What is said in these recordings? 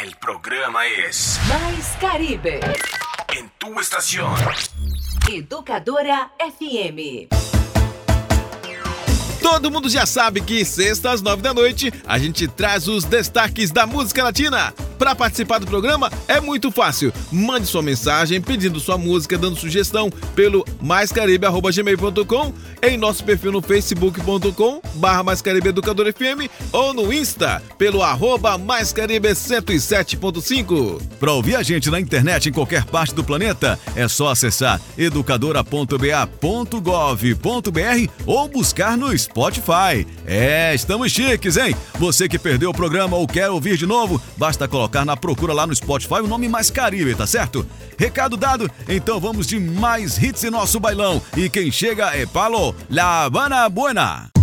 El programa es Mais Caribe en tu estación. Educadora FM. Todo mundo já sabe que sexta às nove da noite a gente traz os destaques da música latina. Para participar do programa é muito fácil. Mande sua mensagem pedindo sua música, dando sugestão pelo maiscaribe.gmail.com, em nosso perfil no facebook.com barra maiscaribe educador FM ou no Insta pelo arroba maiscaribe 107.5. Para ouvir a gente na internet em qualquer parte do planeta, é só acessar educadora.ba.gov.br ou buscar no Spotify. É, estamos chiques, hein? Você que perdeu o programa ou quer ouvir de novo, basta colocar colocar na procura lá no Spotify o nome mais Caribe, tá certo? Recado dado, então vamos de mais hits em nosso bailão. E quem chega é Paulo La Habana Buena.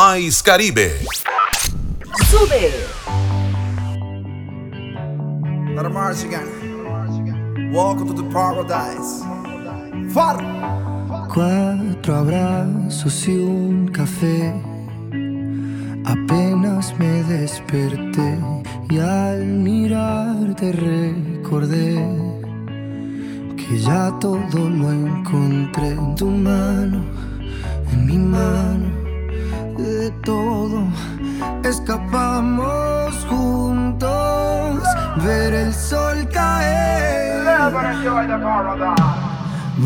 Mais Caribe. Sube. Para again. Welcome to the paradise. Far. Cuatro abrazos y un café. Apenas me desperté y al mirarte recordé que ya todo lo encontré en tu mano, en mi mano de todo escapamos juntos, ver el sol caer.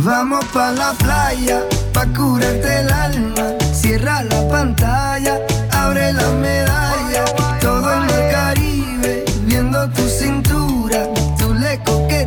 Vamos pa la playa, pa curarte el alma. Cierra la pantalla, abre la medalla. Todo en el Caribe, viendo tu cintura. Tú le coqueteas,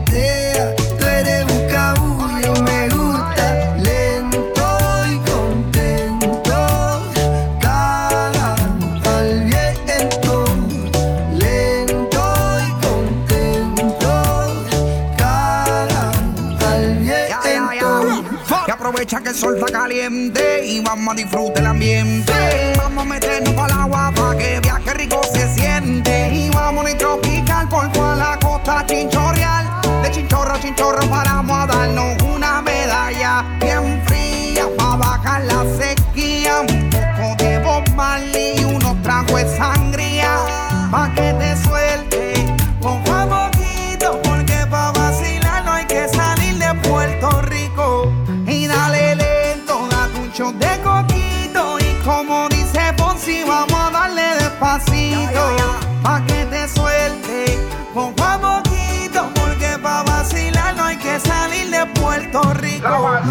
el sol está caliente y vamos a disfrutar el ambiente. Vamos a meternos para el agua para que viaje rico se siente. Y vamos a tropical por toda la costa chinchorreal. De chinchorro a chinchorro paramos a darnos una medalla bien fría para bajar la sequía. Un poco de Bob y unos tragos de sangría pa' que te suelte.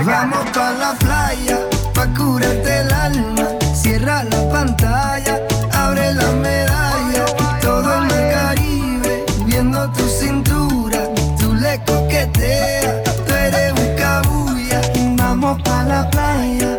Vamos pa la playa, pa curarte el alma. Cierra la pantalla, abre la medalla. Todo en el Caribe, viendo tu cintura. Tú le coqueteas, tú eres buscabulla. Vamos pa la playa,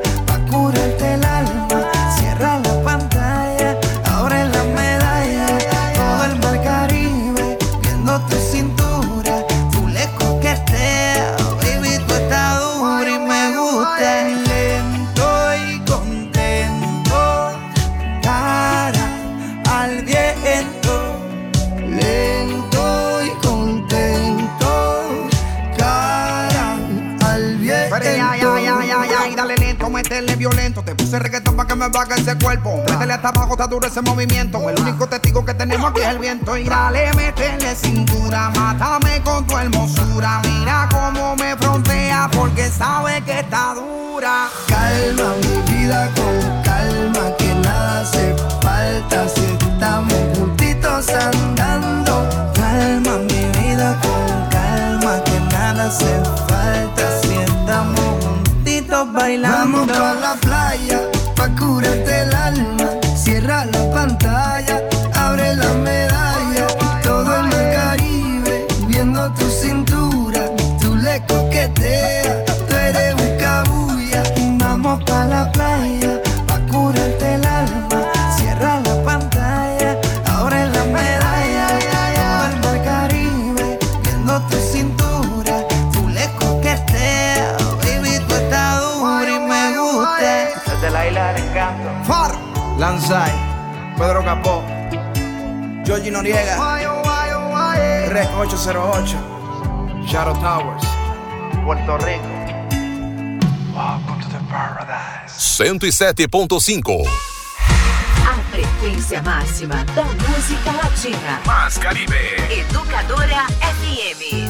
que me baje ese cuerpo. Métele hasta abajo, está duro ese movimiento. El único testigo que tenemos aquí es el viento. Y dale, métele cintura, mátame con tu hermosura. Mira cómo me frontea porque sabe que está dura. Calma mi vida con calma, que nada hace falta si estamos juntitos andando. Calma mi vida con calma, que nada hace falta si estamos juntitos bailando. Vamos pa la playa, pa curarte Capó, Georgie Noriega, Rec 808, Shadow Towers, Puerto Rico. Welcome to the paradise. 107.5. A frequência máxima da música latina. Más Caribe. Educadora FM.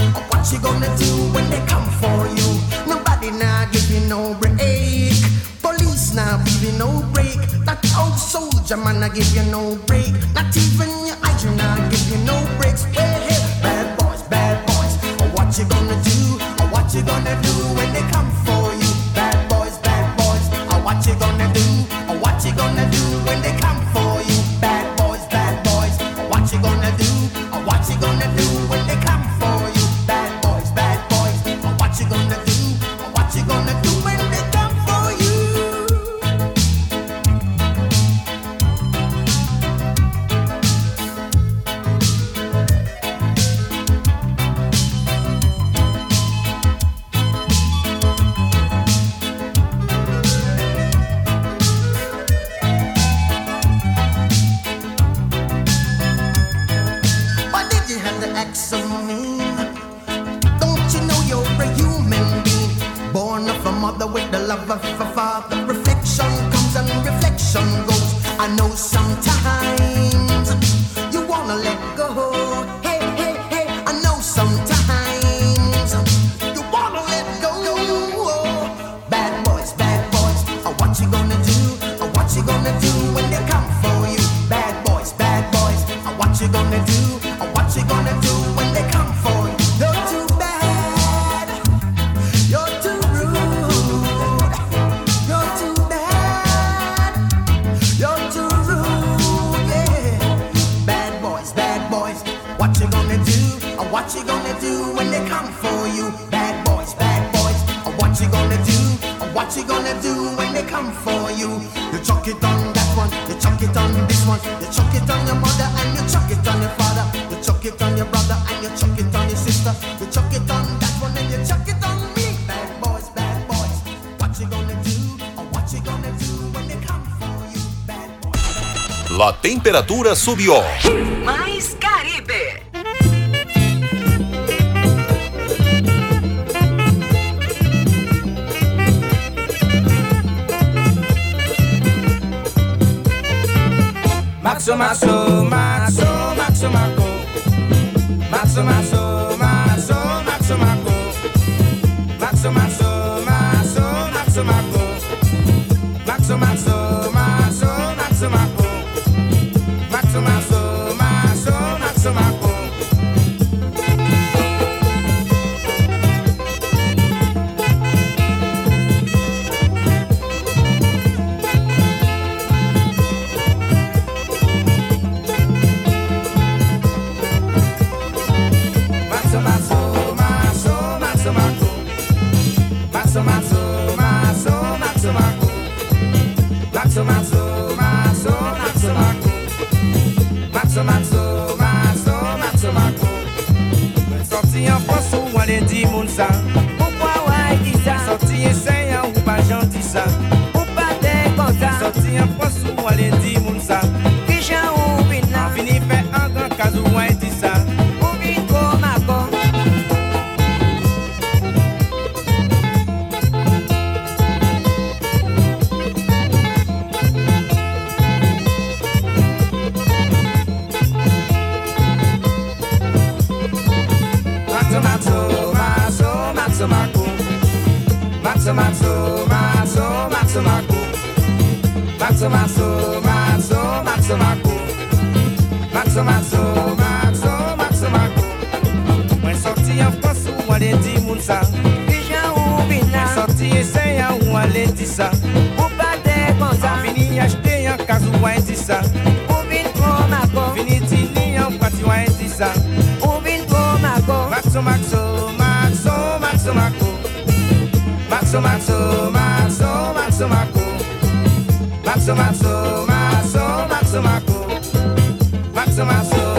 What you gonna do when they come for you? Nobody now give you no break. Police now give you no break. That old soldier man I give you no break. Not even your eyes now give you no breaks. Hey, hey, bad boys, bad boys, what you gonna do? Reflection comes and reflection goes. I know sometimes La temperatura subió. Mais Caribe. Maxo, maxo, maxo, maxo, maxo. Maxo, maxo, maxo, maxo, maxo. Maxo, maxo, maxo, maxo, maxo. Maxo, maxo, maxo, maxo, maxo. Maxo, Sorti yon pos sa Dijan ou bina Mwen sorti eseyan ou ale sa Ou pa de kon sa Fini achete an kaz ou sa Ou vin kon mako Fini ti ni an pati wè di sa Ou vin kon mako Maxo, maxo, maxo, maxo, maxo. Maxo, maxo, maxo, maxo, maxo. Maxo, maxo, maxo, maxo, maxo, maxo, maxo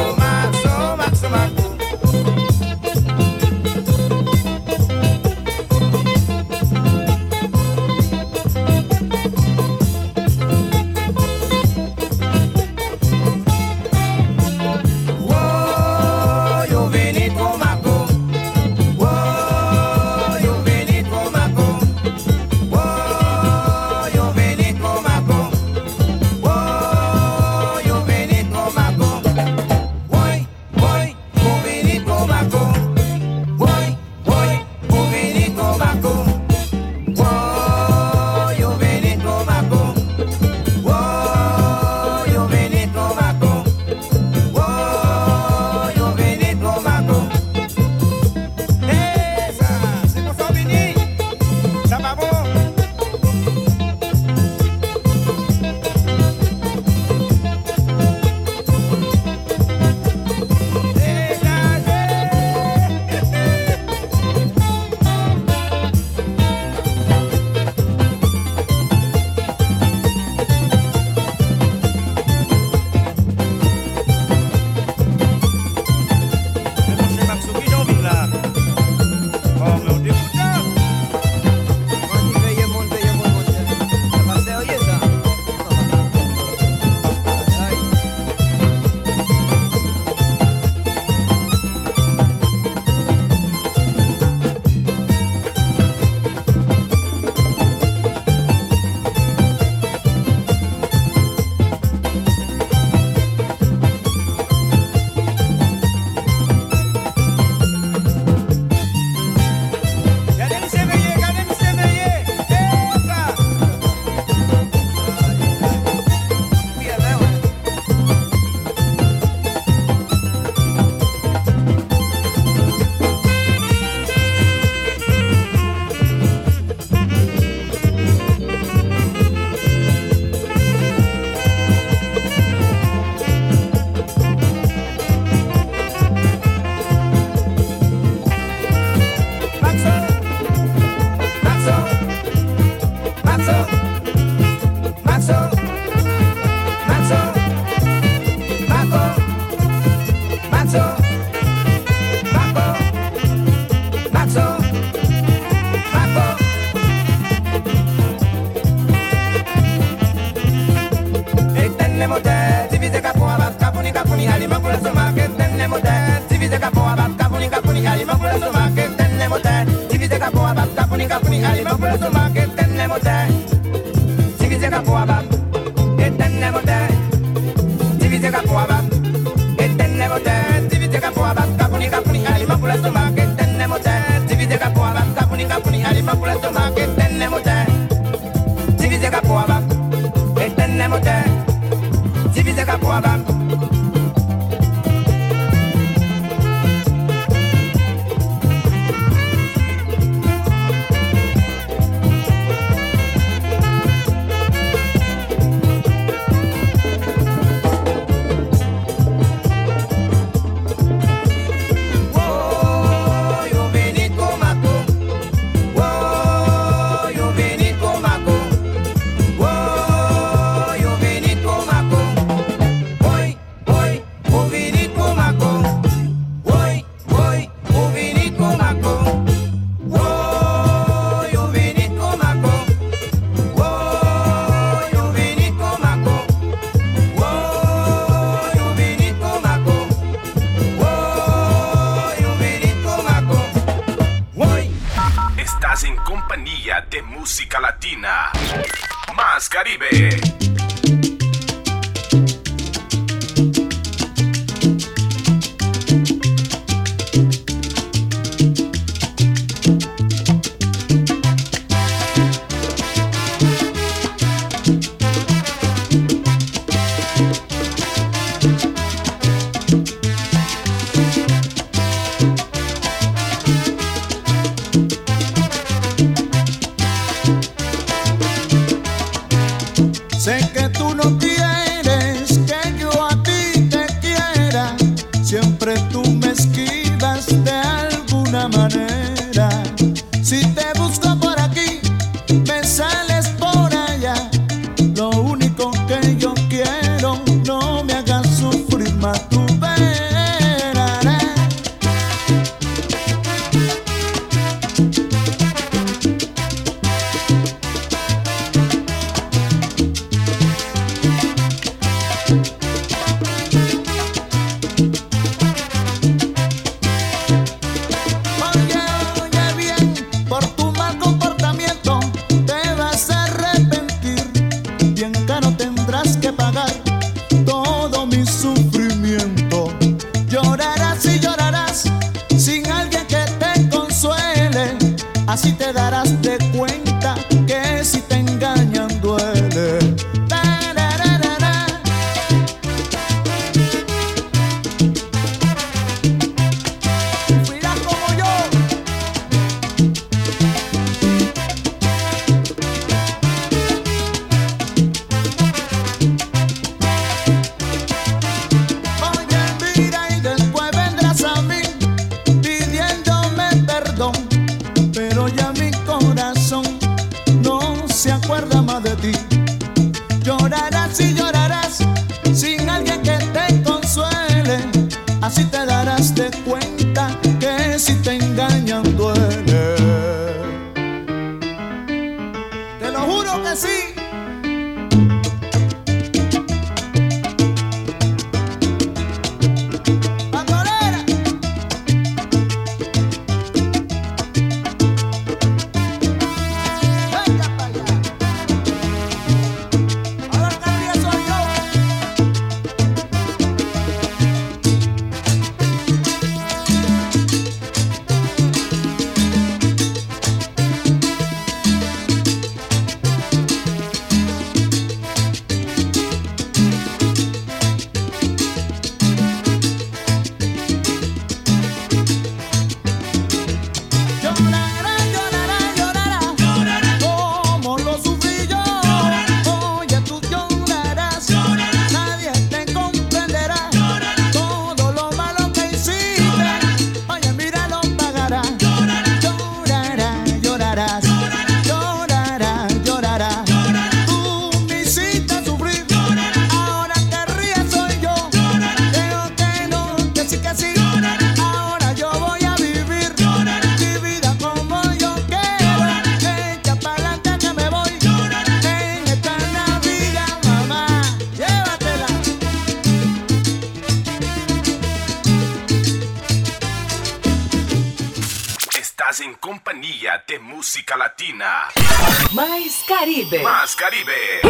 Uribe.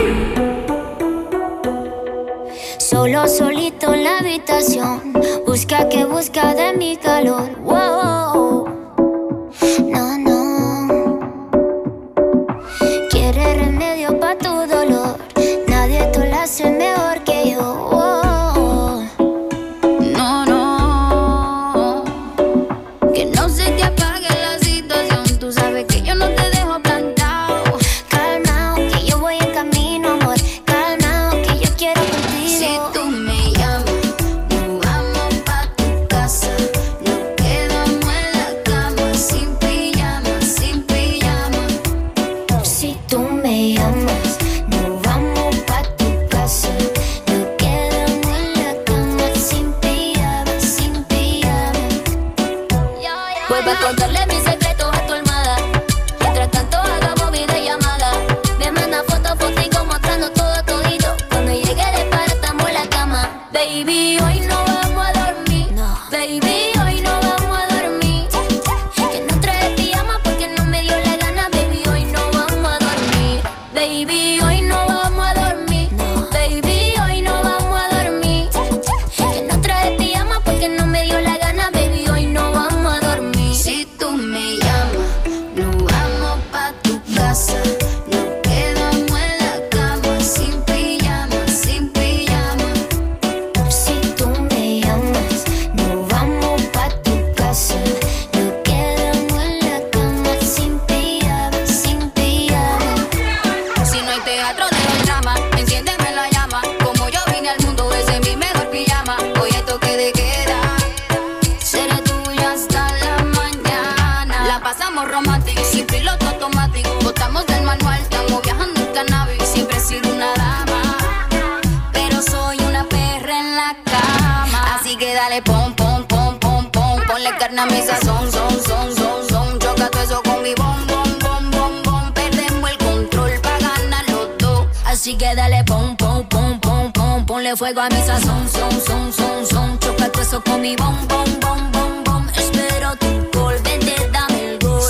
ponle fuego a mi sazón, son, son, son, son. Choca eso con mi bom, bom, bom, bom, bom. Espero tu gol, vente, dame el gol.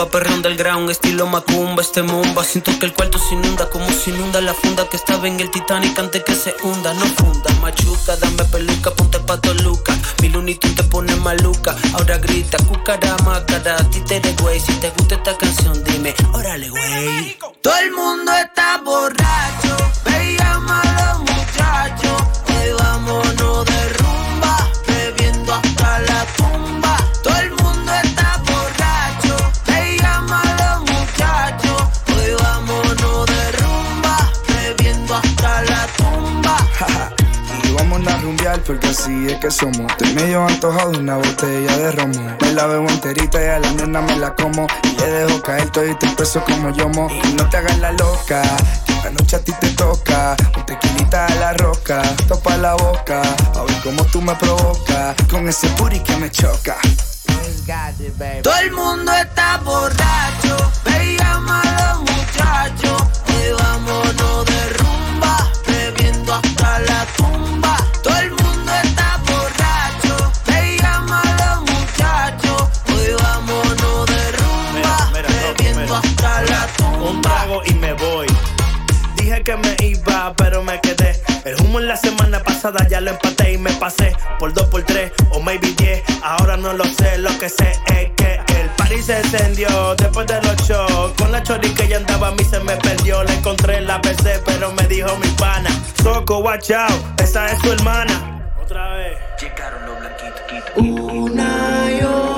tumba, perro underground, estilo macumba, este mumba. Siento que el cuarto se inunda, como se inunda la funda que estaba en el Titanic antes que se hunda. No funda, machuca, dame peluca, ponte pato luca. Mi lunito te pone maluca, ahora grita, cucara, macara, títere, güey. Si te gusta esta canción, dime, órale, güey. Todo el mundo está borracho, ve y llama a los muchachos, y vámonos. porque así es que somos. Estoy medio antojado de una botella de romo. Me la bebo enterita y a la nena me la como. Y le dejo caer todo y te peso como yomo. Y no te hagas la loca, que esta noche a ti te toca. Un tequilita a la roca, topa la boca. A ver cómo tú me provocas con ese puri que me choca. Todo el mundo está borracho, ve y los muchachos. Como en la semana pasada ya lo empaté y me pasé por dos, por tres o maybe diez. Ahora no lo sé, lo que sé es que el party se encendió después de los shows. Con la chori que ya andaba a mí se me perdió. La encontré en la PC, pero me dijo mi pana. Soco, watch out, esa es tu hermana. Otra vez. Llegaron los blanquitos, Una y otra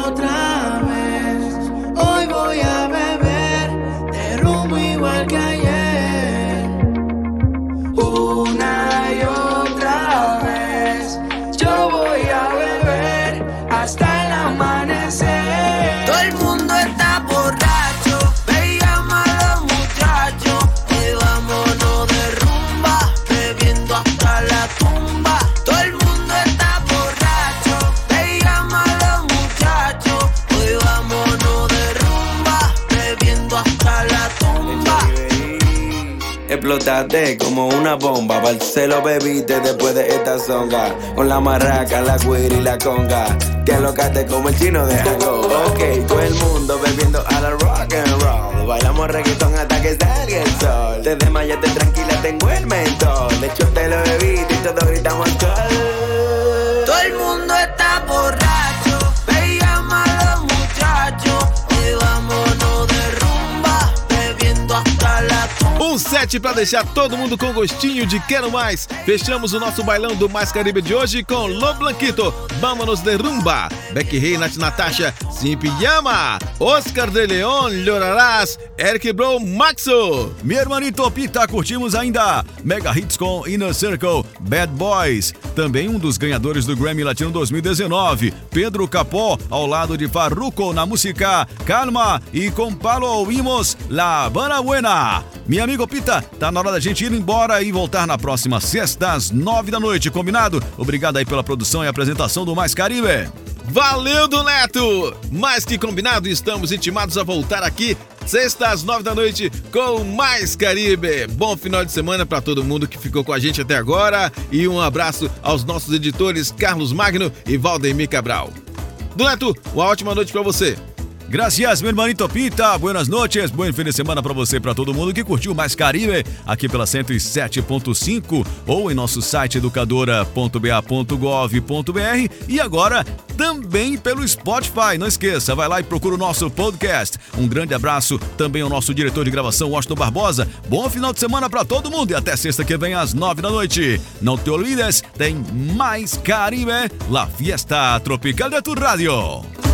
Explotaste como una bomba, Barcelo bebiste después de esta zonga. Con la marraca, la queer y la conga. Te alocaste como el chino de Hango. Ok, todo el mundo bebiendo a la rock and roll. Bailamos reggaeton hasta que salga el sol. Te desmayaste tranquila, tengo el mentol. De hecho, te lo bebiste y todos gritamos alcohol. Todo el mundo está borracho, Um set pra deixar todo mundo com gostinho de quero mais. Fechamos o nosso bailão do Mais Caribe de hoje com Lo Blanquito, Vámonos de Rumba, Becky Rey, Nath Natasha, Simp Yama, Oscar de Leon, Llorarás, Eric Bro, Maxo. Meu hermanito Pita, curtimos ainda Mega Hits com Inner Circle, Bad Boys. Também um dos ganhadores do Grammy Latino 2019, Pedro Capó, ao lado de Farruko na música Calma e com Palo ouvimos La Habana Buena. Meu amigo Pita, tá na hora da gente ir embora e voltar na próxima sexta às nove da noite, combinado? Obrigado aí pela produção e apresentação do Mais Caribe. Valeu, do Neto! Mais que combinado, estamos intimados a voltar aqui sexta às nove da noite com mais Caribe. Bom final de semana para todo mundo que ficou com a gente até agora e um abraço aos nossos editores Carlos Magno e Valdemir Cabral. Do Neto, uma ótima noite para você. Gracias, meu hermanito Pita. Buenas noches, bom fim de semana pra você e pra todo mundo que curtiu mais Caribe aqui pela 107.5 ou em nosso site educadora.ba.gov.br e agora também pelo Spotify. Não esqueça, vai lá e procura o nosso podcast. Um grande abraço também ao nosso diretor de gravação, Washington Barbosa. Bom final de semana pra todo mundo e até sexta que vem às nove da noite. Não te olvides, tem mais Caribe, la fiesta tropical de tu radio.